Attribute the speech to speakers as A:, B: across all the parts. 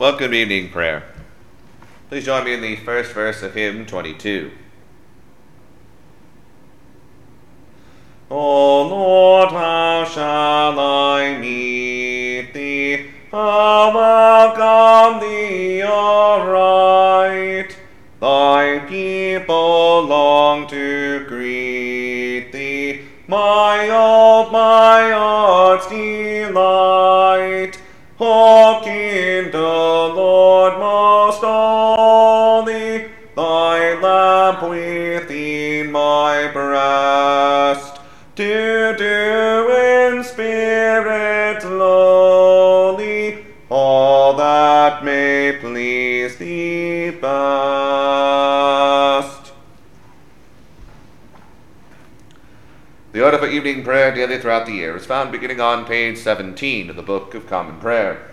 A: Welcome evening prayer. Please join me in the first verse of hymn 22. O Lord, how shall I meet thee? How welcome thee aright? Thy people long to greet thee, my hope, all that may please thee best. The order for evening prayer daily throughout the year is found beginning on page 17 of the Book of Common Prayer.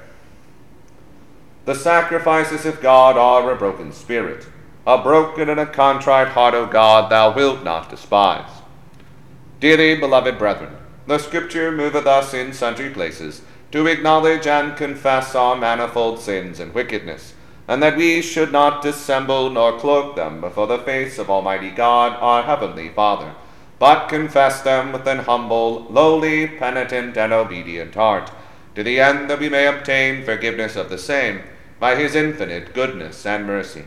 A: The sacrifices of God are a broken spirit. A broken and a contrite heart, O God, thou wilt not despise. Dearly beloved brethren, the Scripture moveth us in sundry places to acknowledge and confess our manifold sins and wickedness, and that we should not dissemble nor cloak them before the face of Almighty God, our Heavenly Father but confess them with an humble, lowly, penitent, and obedient heart, to the end that we may obtain forgiveness of the same by his infinite goodness and mercy.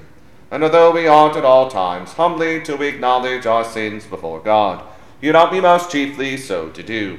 A: And although we ought at all times humbly to acknowledge our sins before God, yet ought we most chiefly so to do,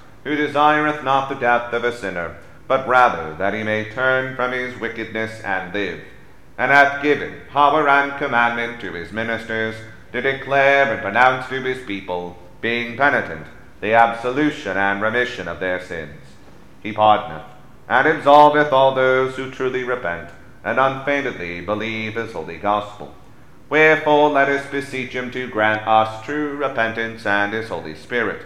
A: who desireth not the death of a sinner, but rather that he may turn from his wickedness and live, and hath given power and commandment to his ministers to declare and pronounce to his people, being penitent, the absolution and remission of their sins. He pardoneth and absolveth all those who truly repent and unfeignedly believe his holy gospel. Wherefore let us beseech him to grant us true repentance and his Holy Spirit,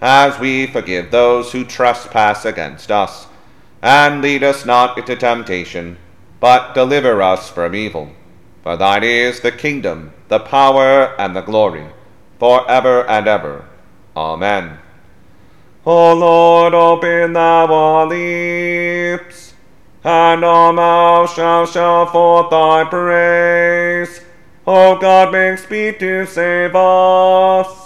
A: as we forgive those who trespass against us. And lead us not into temptation but deliver us from evil. For thine is the kingdom, the power, and the glory, for ever and ever. Amen. O Lord, open thou our lips, and our mouth shall show forth thy praise. O God, make speed to save us.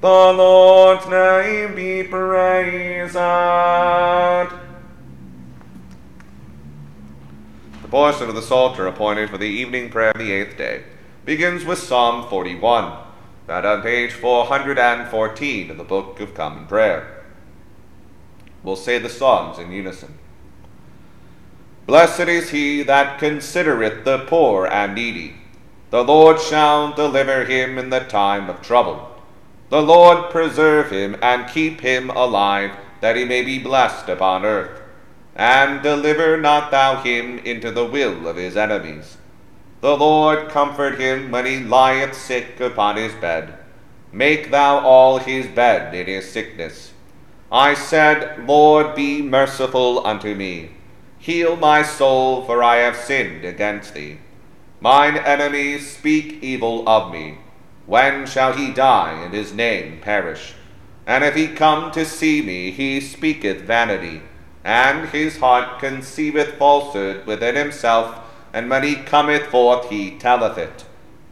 A: The Lord's name be praised. The portion of the Psalter appointed for the evening prayer of the eighth day begins with Psalm 41, found on page 414 of the Book of Common Prayer. We'll say the Psalms in unison. Blessed is he that considereth the poor and needy. The Lord shall deliver him in the time of trouble. The Lord preserve him and keep him alive, that he may be blessed upon earth. And deliver not thou him into the will of his enemies. The Lord comfort him when he lieth sick upon his bed. Make thou all his bed in his sickness. I said, Lord, be merciful unto me. Heal my soul, for I have sinned against thee. Mine enemies speak evil of me. When shall he die and his name perish? And if he come to see me, he speaketh vanity, and his heart conceiveth falsehood within himself, and when he cometh forth, he telleth it.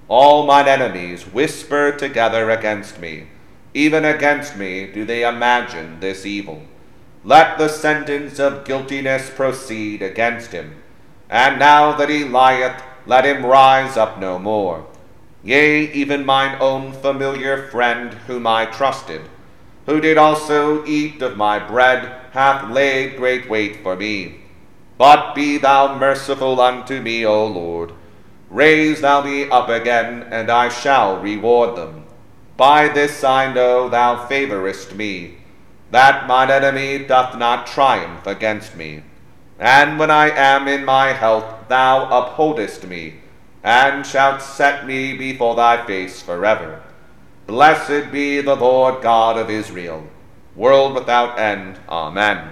A: All mine enemies whisper together against me, even against me do they imagine this evil. Let the sentence of guiltiness proceed against him. And now that he lieth, let him rise up no more. Yea, even mine own familiar friend, whom I trusted, who did also eat of my bread, hath laid great weight for me. But be thou merciful unto me, O Lord. Raise thou me up again, and I shall reward them. By this I know thou favorest me that mine enemy doth not triumph against me. And when I am in my health, thou upholdest me, and shalt set me before thy face forever. Blessed be the Lord God of Israel, world without end. Amen.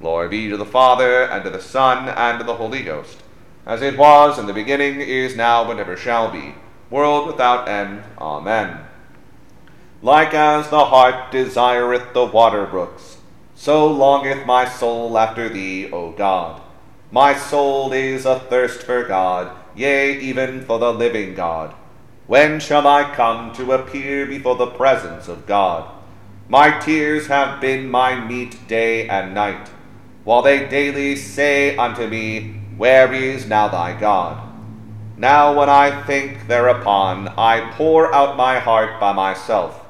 A: Glory be to the Father, and to the Son, and to the Holy Ghost, as it was in the beginning, is now, and ever shall be, world without end. Amen. Like as the hart desireth the water brooks, so longeth my soul after thee, O God. My soul is athirst for God, yea, even for the living God. When shall I come to appear before the presence of God? My tears have been my meat day and night, while they daily say unto me, Where is now thy God? Now when I think thereupon, I pour out my heart by myself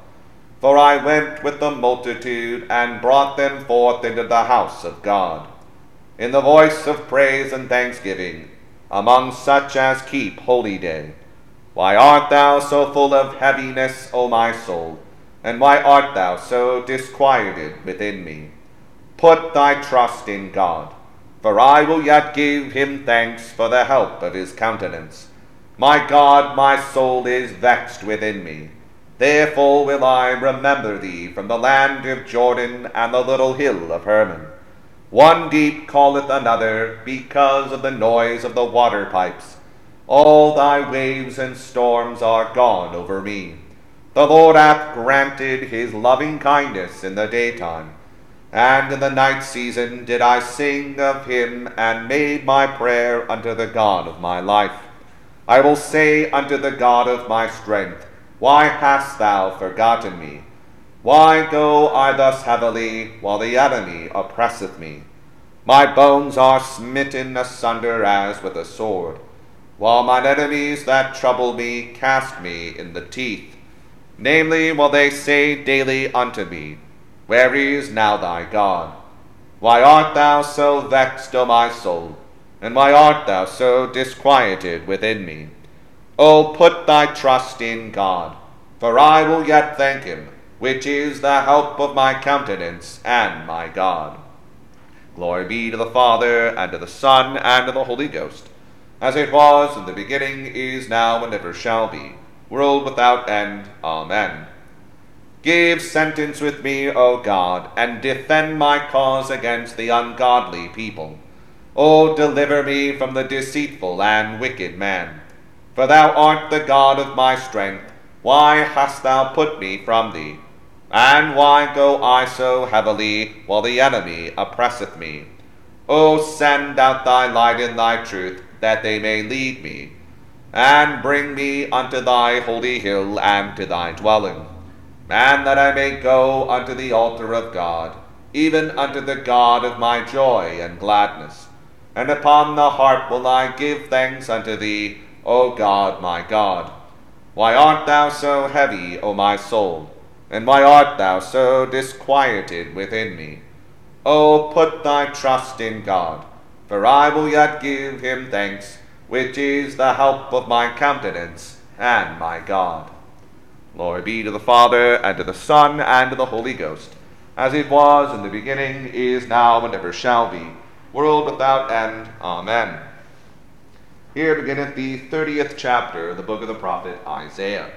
A: for I went with the multitude and brought them forth into the house of God, in the voice of praise and thanksgiving, among such as keep holy day. Why art thou so full of heaviness, O my soul? And why art thou so disquieted within me? Put thy trust in God, for I will yet give him thanks for the help of his countenance. My God, my soul is vexed within me. Therefore will I remember thee from the land of Jordan and the little hill of Hermon. One deep calleth another because of the noise of the water pipes. All thy waves and storms are gone over me. The Lord hath granted his loving kindness in the daytime, and in the night season did I sing of him and made my prayer unto the God of my life. I will say unto the God of my strength, why hast thou forgotten me? Why go I thus heavily, while the enemy oppresseth me? My bones are smitten asunder as with a sword, while mine enemies that trouble me cast me in the teeth. Namely, while they say daily unto me, Where is now thy God? Why art thou so vexed, O my soul? And why art thou so disquieted within me? O put thy trust in God, for I will yet thank him, which is the help of my countenance and my God. Glory be to the Father, and to the Son, and to the Holy Ghost, as it was in the beginning, is now, and ever shall be, world without end. Amen. Give sentence with me, O God, and defend my cause against the ungodly people. O deliver me from the deceitful and wicked man. For thou art the God of my strength. Why hast thou put me from thee? And why go I so heavily, while the enemy oppresseth me? O send out thy light and thy truth, that they may lead me. and bring me unto thy holy hill and to thy dwelling, and that I may go unto the altar of God, even unto the God of my joy and gladness. And upon the harp will I give thanks unto thee, O God, my God. Why art thou so heavy, O my soul? And why art thou so disquieted within me? O put thy trust in God, for I will yet give him thanks which is the help of my countenance and my God. Glory be to the Father, and to the Son, and to the Holy Ghost, as it was in the beginning, is now, and ever shall be, world without end. Amen. Here beginneth the thirtieth chapter of the book of the prophet Isaiah.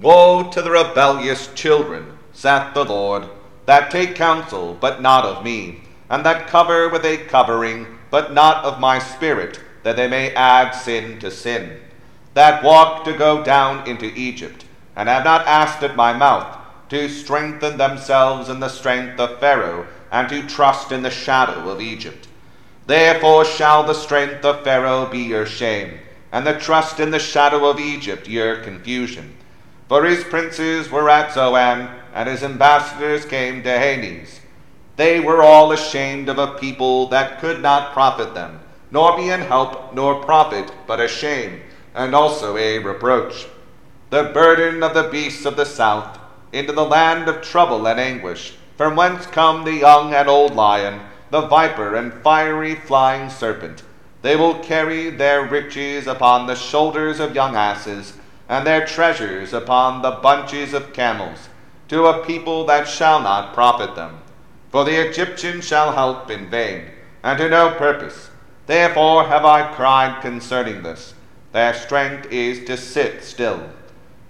A: Woe to the rebellious children, saith the Lord, that take counsel, but not of me and that cover with a covering, but not of my spirit, that they may add sin to sin, that walk to go down into Egypt, and have not asked at my mouth, to strengthen themselves in the strength of Pharaoh, and to trust in the shadow of Egypt. Therefore shall the strength of Pharaoh be your shame, and the trust in the shadow of Egypt your confusion. For his princes were at Zoan, and his ambassadors came to Hanes. They were all ashamed of a people that could not profit them, nor be an help nor profit, but a shame, and also a reproach. The burden of the beasts of the south, into the land of trouble and anguish, from whence come the young and old lion, the viper and fiery flying serpent. They will carry their riches upon the shoulders of young asses, and their treasures upon the bunches of camels, to a people that shall not profit them. For the Egyptians shall help in vain, and to no purpose. Therefore have I cried concerning this. Their strength is to sit still.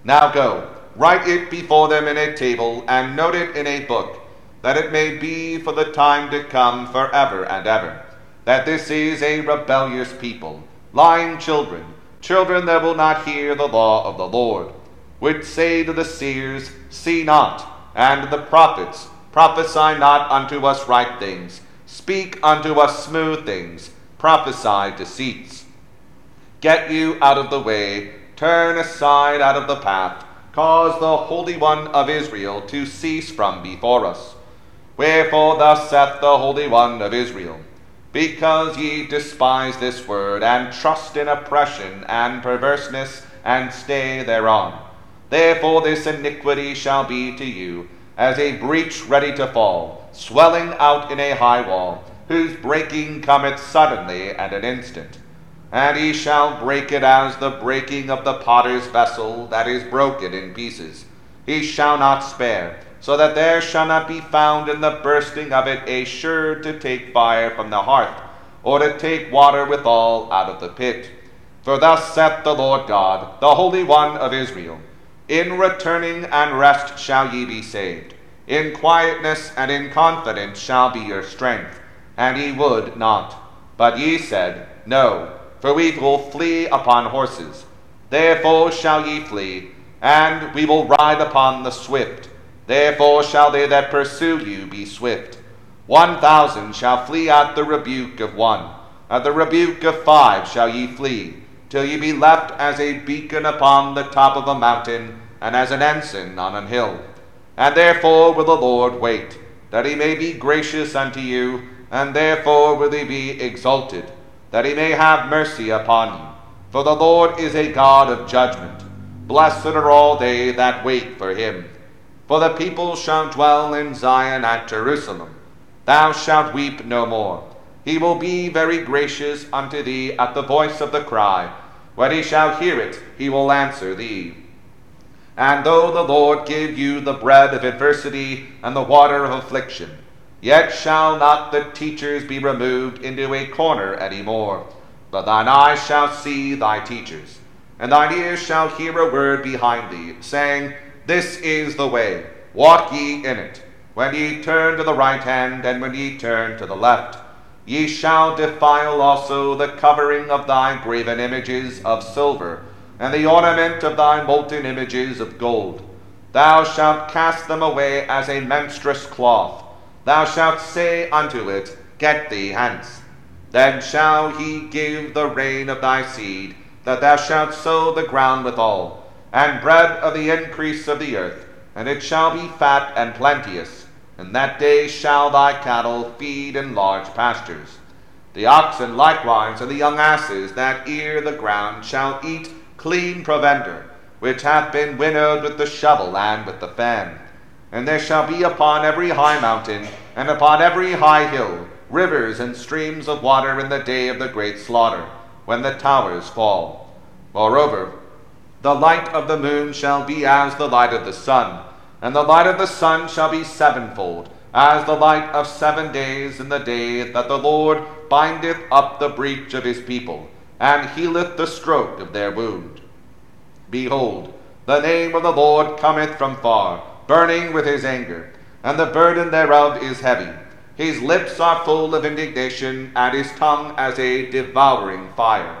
A: Now go, write it before them in a table, and note it in a book, that it may be for the time to come forever and ever, that this is a rebellious people, lying children, children that will not hear the law of the Lord, which say to the seers, See not, and the prophets, Prophesy not unto us right things, speak unto us smooth things, prophesy deceits. Get you out of the way, turn aside out of the path, cause the Holy One of Israel to cease from before us. Wherefore thus saith the Holy One of Israel, Because ye despise this word, and trust in oppression and perverseness, and stay thereon. Therefore this iniquity shall be to you, as a breach ready to fall, swelling out in a high wall, whose breaking cometh suddenly at an instant. And he shall break it as the breaking of the potter's vessel that is broken in pieces. He shall not spare, so that there shall not be found in the bursting of it a sure to take fire from the hearth, or to take water withal out of the pit. For thus saith the Lord God, the Holy One of Israel, in returning and rest shall ye be saved. In quietness and in confidence shall be your strength. And ye would not. But ye said, No, for we will flee upon horses. Therefore shall ye flee, and we will ride upon the swift. Therefore shall they that pursue you be swift. One thousand shall flee at the rebuke of one. At the rebuke of five shall ye flee till ye be left as a beacon upon the top of a mountain, and as an ensign on an hill. And therefore will the Lord wait, that he may be gracious unto you, and therefore will he be exalted, that he may have mercy upon you. For the Lord is a God of judgment. Blessed are all they that wait for him. For the people shall dwell in Zion at Jerusalem. Thou shalt weep no more. He will be very gracious unto thee at the voice of the cry. When he shall hear it, he will answer thee. And though the Lord give you the bread of adversity and the water of affliction, yet shall not the teachers be removed into a corner any more. But thine eyes shall see thy teachers, and thine ears shall hear a word behind thee, saying, This is the way, walk ye in it. When ye turn to the right hand, and when ye turn to the left, Ye shall defile also the covering of thy graven images of silver, and the ornament of thy molten images of gold. Thou shalt cast them away as a menstruous cloth. Thou shalt say unto it, Get thee hence. Then shall he give the rain of thy seed, that thou shalt sow the ground withal, and bread of the increase of the earth, and it shall be fat and plenteous. And that day shall thy cattle feed in large pastures. The oxen likewise and the young asses that ear the ground shall eat clean provender, which hath been winnowed with the shovel and with the fan. And there shall be upon every high mountain and upon every high hill rivers and streams of water in the day of the great slaughter, when the towers fall. Moreover, the light of the moon shall be as the light of the sun, and the light of the sun shall be sevenfold, as the light of seven days in the day that the Lord bindeth up the breach of his people, and healeth the stroke of their wound. Behold, the name of the Lord cometh from far, burning with his anger, and the burden thereof is heavy. His lips are full of indignation, and his tongue as a devouring fire.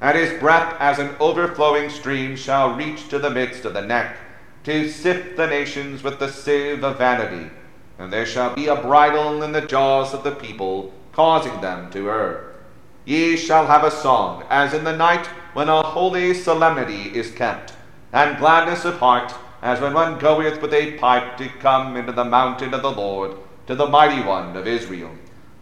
A: And his breath as an overflowing stream shall reach to the midst of the neck, to sift the nations with the sieve of vanity. And there shall be a bridle in the jaws of the people, causing them to err. Ye shall have a song, as in the night when a holy solemnity is kept, and gladness of heart, as when one goeth with a pipe to come into the mountain of the Lord, to the mighty one of Israel.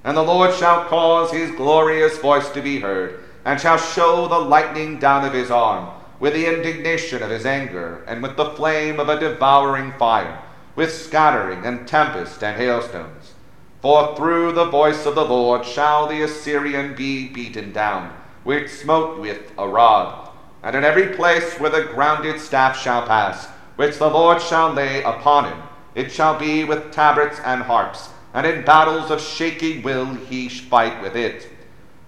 A: And the Lord shall cause his glorious voice to be heard, and shall show the lightning down of his arm, with the indignation of his anger, and with the flame of a devouring fire, with scattering and tempest and hailstones. For through the voice of the Lord shall the Assyrian be beaten down, which smote with a rod. And in every place where the grounded staff shall pass, which the Lord shall lay upon him, it shall be with tabrets and harps, and in battles of shaking will he fight with it.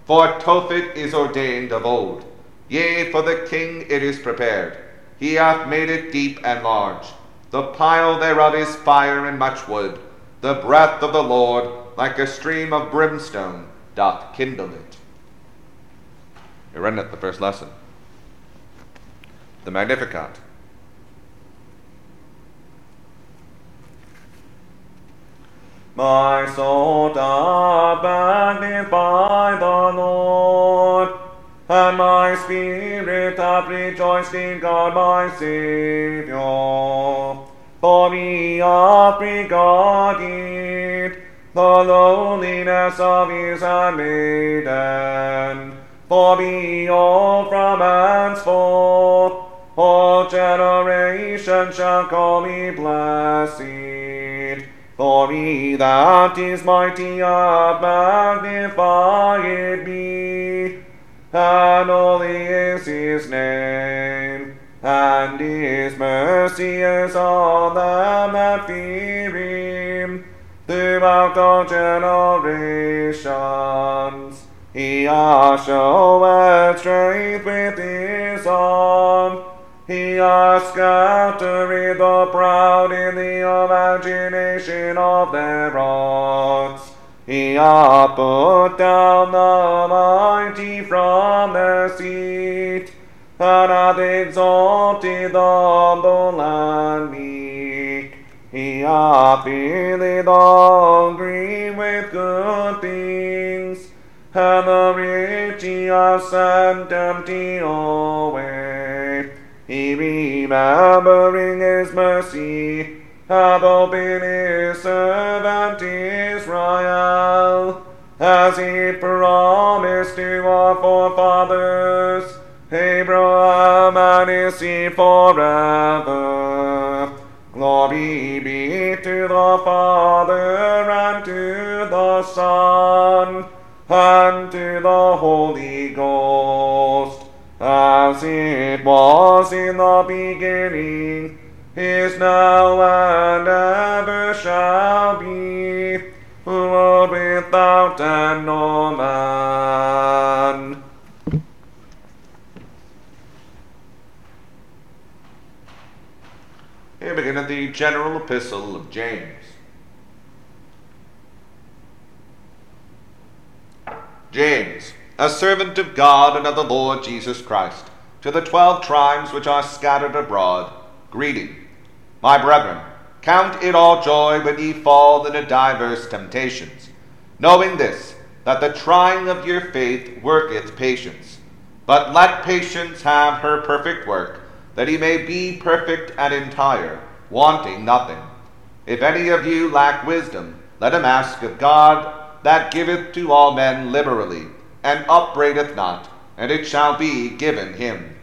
A: For Tophet is ordained of old. Yea, for the king it is prepared. He hath made it deep and large. The pile thereof is fire and much wood. The breath of the Lord, like a stream of brimstone, doth kindle it. We read it the first lesson. The Magnificat.
B: My soul doth magnify the Lord, and my spirit hath rejoiced in God my Saviour. For he hath regarded the lowliness of his handmaiden. For behold, from henceforth all generations shall call me blessed. For he that is mighty hath magnified me, and holy is his name, and his mercy is on them that fear him throughout all generations. He hath showed strength with his arm. He hath scattered the proud in the imagination of their hearts. He hath put down the mighty from their seat, and hath exalted the humble and meek. He hath filled the hungry with good things, and the rich he hath sent empty away. He remembering his mercy, hath opened his servant Israel, as he promised to our forefathers, Abraham and his seed forever. Glory be to the Father, and to the Son, and to the Holy Ghost as it was in the beginning, is now, and ever shall be, world without end, man.
A: Here beginneth the general epistle of James. James, a servant of God and of the Lord Jesus Christ, to the twelve tribes which are scattered abroad, greeting. My brethren, count it all joy when ye fall into divers temptations, knowing this, that the trying of your faith worketh patience. But let patience have her perfect work, that he may be perfect and entire, wanting nothing. If any of you lack wisdom, let him ask of God, that giveth to all men liberally, and upbraideth not, and it shall be given him.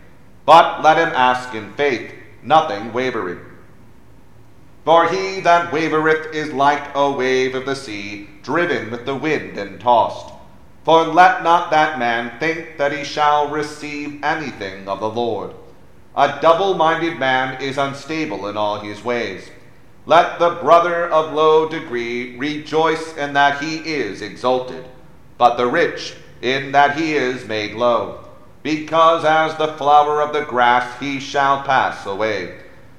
A: But let him ask in faith, nothing wavering. For he that wavereth is like a wave of the sea, driven with the wind and tossed. For let not that man think that he shall receive anything of the Lord. A double minded man is unstable in all his ways. Let the brother of low degree rejoice in that he is exalted, but the rich in that he is made low, because as the flower of the grass he shall pass away.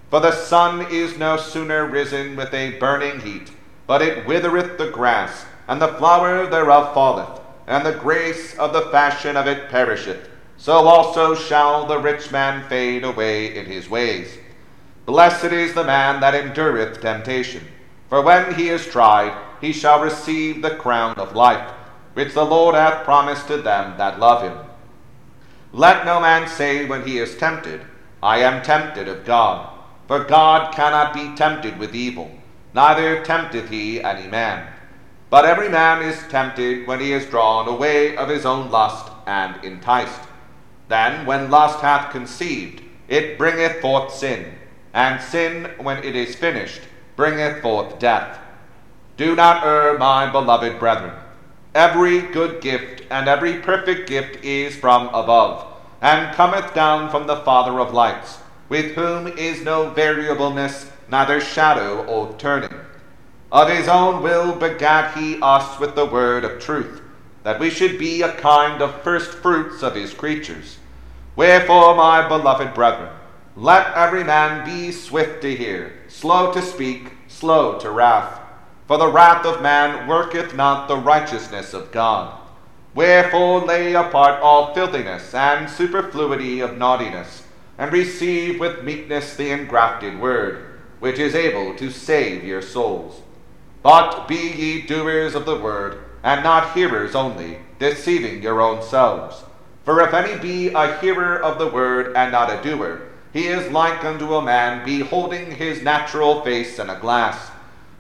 A: For the sun is no sooner risen with a burning heat, but it withereth the grass, and the flower thereof falleth, and the grace of the fashion of it perisheth. So also shall the rich man fade away in his ways. Blessed is the man that endureth temptation, for when he is tried, he shall receive the crown of life, which the Lord hath promised to them that love him. Let no man say when he is tempted, I am tempted of God. For God cannot be tempted with evil, neither tempteth he any man. But every man is tempted when he is drawn away of his own lust and enticed. Then, when lust hath conceived, it bringeth forth sin, and sin, when it is finished, bringeth forth death. Do not err, my beloved brethren. Every good gift and every perfect gift is from above, and cometh down from the Father of lights with whom is no variableness, neither shadow of turning. Of his own will begat he us with the word of truth, that we should be a kind of first fruits of his creatures. Wherefore, my beloved brethren, let every man be swift to hear, slow to speak, slow to wrath. For the wrath of man worketh not the righteousness of God. Wherefore lay apart all filthiness and superfluity of naughtiness and receive with meekness the engrafted word, which is able to save your souls. But be ye doers of the word, and not hearers only, deceiving your own selves. For if any be a hearer of the word and not a doer, he is like unto a man beholding his natural face in a glass.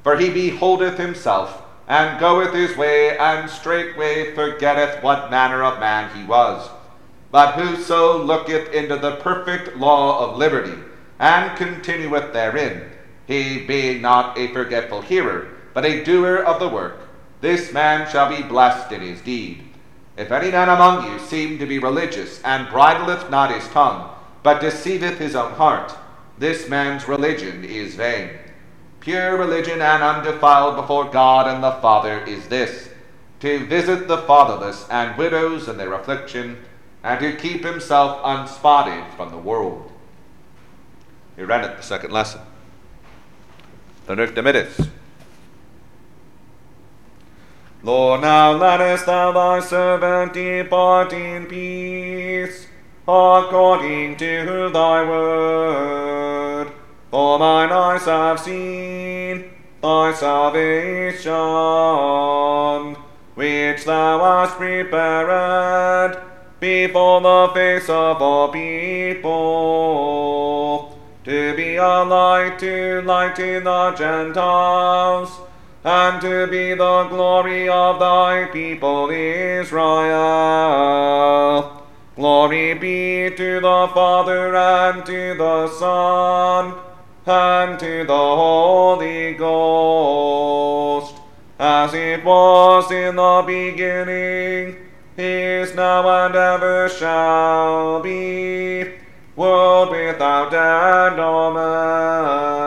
A: For he beholdeth himself, and goeth his way, and straightway forgetteth what manner of man he was. But whoso looketh into the perfect law of liberty, and continueth therein, he being not a forgetful hearer, but a doer of the work, this man shall be blessed in his deed. If any man among you seem to be religious, and bridleth not his tongue, but deceiveth his own heart, this man's religion is vain. Pure religion and undefiled before God and the Father is this to visit the fatherless and widows in their affliction and to keep himself unspotted from the world. He read it the second lesson. The Nunc Dimittis.
B: Lord, now lettest thou thy servant depart in peace, according to thy word. For mine eyes have seen thy salvation, which thou hast prepared before the face of all people, to be a light to lighten the Gentiles, and to be the glory of thy people Israel. Glory be to the Father and to the Son and to the Holy Ghost, as it was in the beginning is now and ever shall be, world without end. Amen.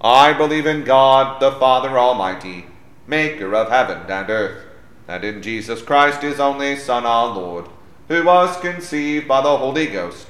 A: I believe in God, the Father Almighty, maker of heaven and earth, and in Jesus Christ, his only Son, our Lord, who was conceived by the Holy Ghost,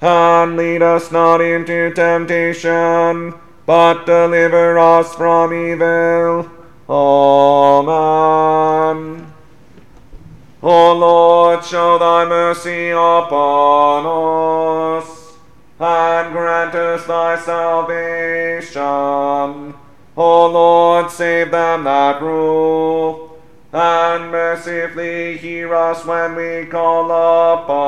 B: And lead us not into temptation, but deliver us from evil. Amen. O Lord, show thy mercy upon us, and grant us thy salvation. O Lord, save them that rule, and mercifully hear us when we call upon.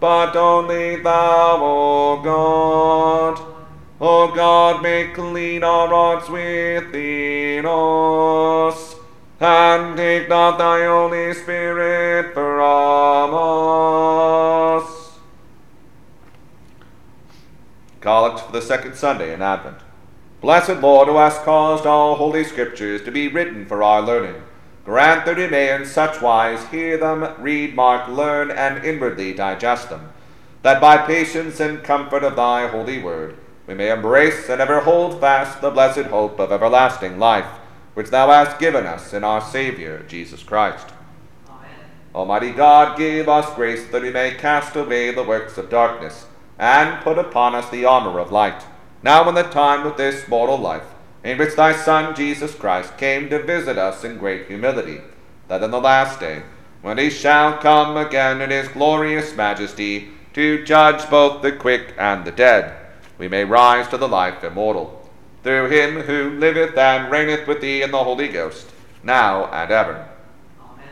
B: but only thou, O God. O God, make clean our hearts within us and take not thy Holy Spirit from us.
A: Collect for the second Sunday in Advent. Blessed Lord, who hast caused all holy scriptures to be written for our learning, grant that we may in such wise hear them, read, mark, learn, and inwardly digest them, that by patience and comfort of thy holy word we may embrace and ever hold fast the blessed hope of everlasting life which thou hast given us in our Saviour, Jesus Christ. Amen. Almighty God, give us grace that we may cast away the works of darkness, and put upon us the armour of light, now in the time of this mortal life, in which thy Son, Jesus Christ, came to visit us in great humility, that in the last day, when he shall come again in his glorious majesty, to judge both the quick and the dead, we may rise to the life immortal through him who liveth and reigneth with thee in the Holy Ghost, now and ever. Amen.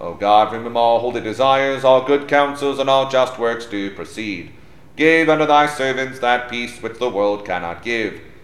A: O God, from whom all holy desires, all good counsels, and all just works do proceed, give unto thy servants that peace which the world cannot give,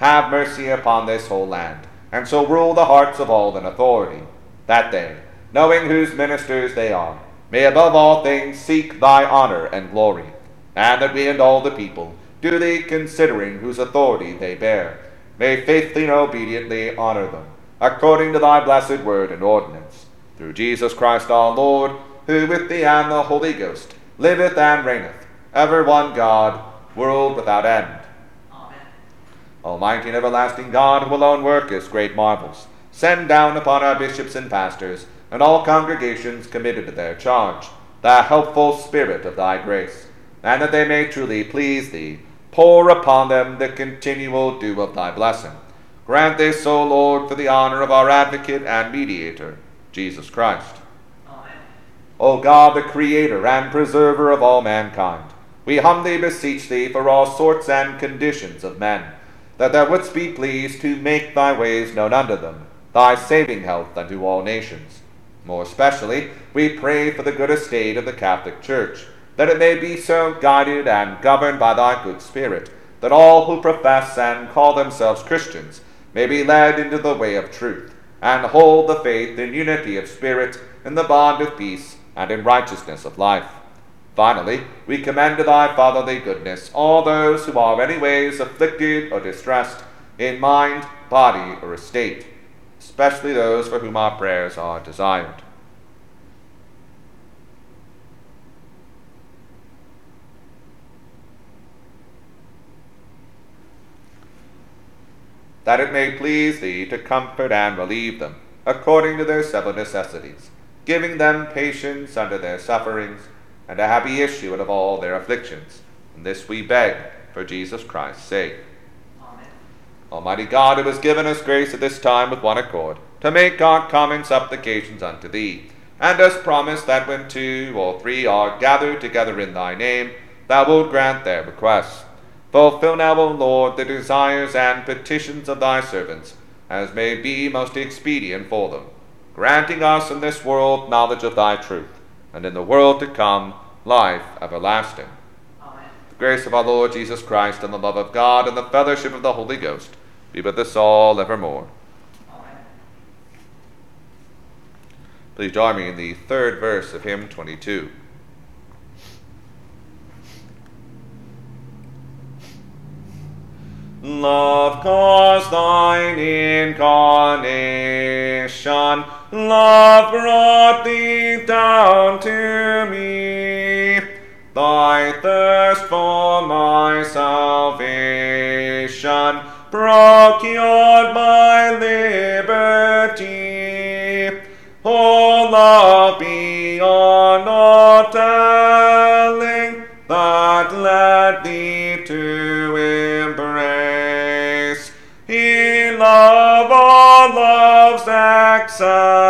A: have mercy upon this whole land, and so rule the hearts of all in authority, that they, knowing whose ministers they are, may above all things seek thy honour and glory, and that we and all the people, duly considering whose authority they bear, may faithfully and obediently honor them, according to thy blessed word and ordinance. Through Jesus Christ our Lord, who with thee and the Holy Ghost liveth and reigneth, ever one God, world without end. Almighty and everlasting God, who alone workest great marvels, send down upon our bishops and pastors, and all congregations committed to their charge, the helpful spirit of thy grace, and that they may truly please thee, pour upon them the continual dew of thy blessing. Grant this, O Lord, for the honor of our advocate and mediator, Jesus Christ. Amen. O God, the creator and preserver of all mankind, we humbly beseech thee for all sorts and conditions of men, that thou wouldst be pleased to make thy ways known unto them, thy saving health unto all nations. More especially, we pray for the good estate of the Catholic Church, that it may be so guided and governed by thy good Spirit, that all who profess and call themselves Christians may be led into the way of truth, and hold the faith in unity of spirit, in the bond of peace, and in righteousness of life. Finally, we commend to thy fatherly goodness all those who are any ways afflicted or distressed in mind, body, or estate, especially those for whom our prayers are desired. That it may please thee to comfort and relieve them, according to their several necessities, giving them patience under their sufferings, and a happy issue out of all their afflictions. And this we beg for Jesus Christ's sake. Amen. Almighty God, who has given us grace at this time with one accord, to make our common supplications unto thee, and hast promised that when two or three are gathered together in thy name, thou wilt grant their requests. Fulfill now, O Lord, the desires and petitions of thy servants, as may be most expedient for them, granting us in this world knowledge of thy truth, and in the world to come life everlasting. Amen. The grace of our Lord Jesus Christ, and the love of God, and the fellowship of the Holy Ghost be with us all evermore. Amen. Please join me in the third verse of hymn 22. Love caused thine incarnation, affliction, love brought thee down to me. Thy thirst for my salvation procured my liberty. O love beyond all telling that led thee to Alexa.